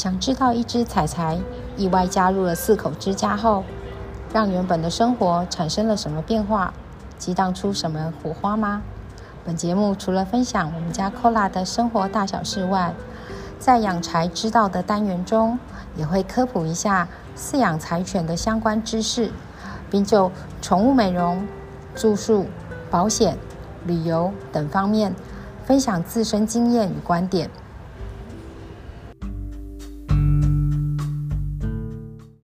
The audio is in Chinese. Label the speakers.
Speaker 1: 想知道一只彩彩意外加入了四口之家后，让原本的生活产生了什么变化，激荡出什么火花吗？本节目除了分享我们家 Kola 的生活大小事外。在养柴之道的单元中，也会科普一下饲养柴犬的相关知识，并就宠物美容、住宿、保险、旅游等方面分享自身经验与观点。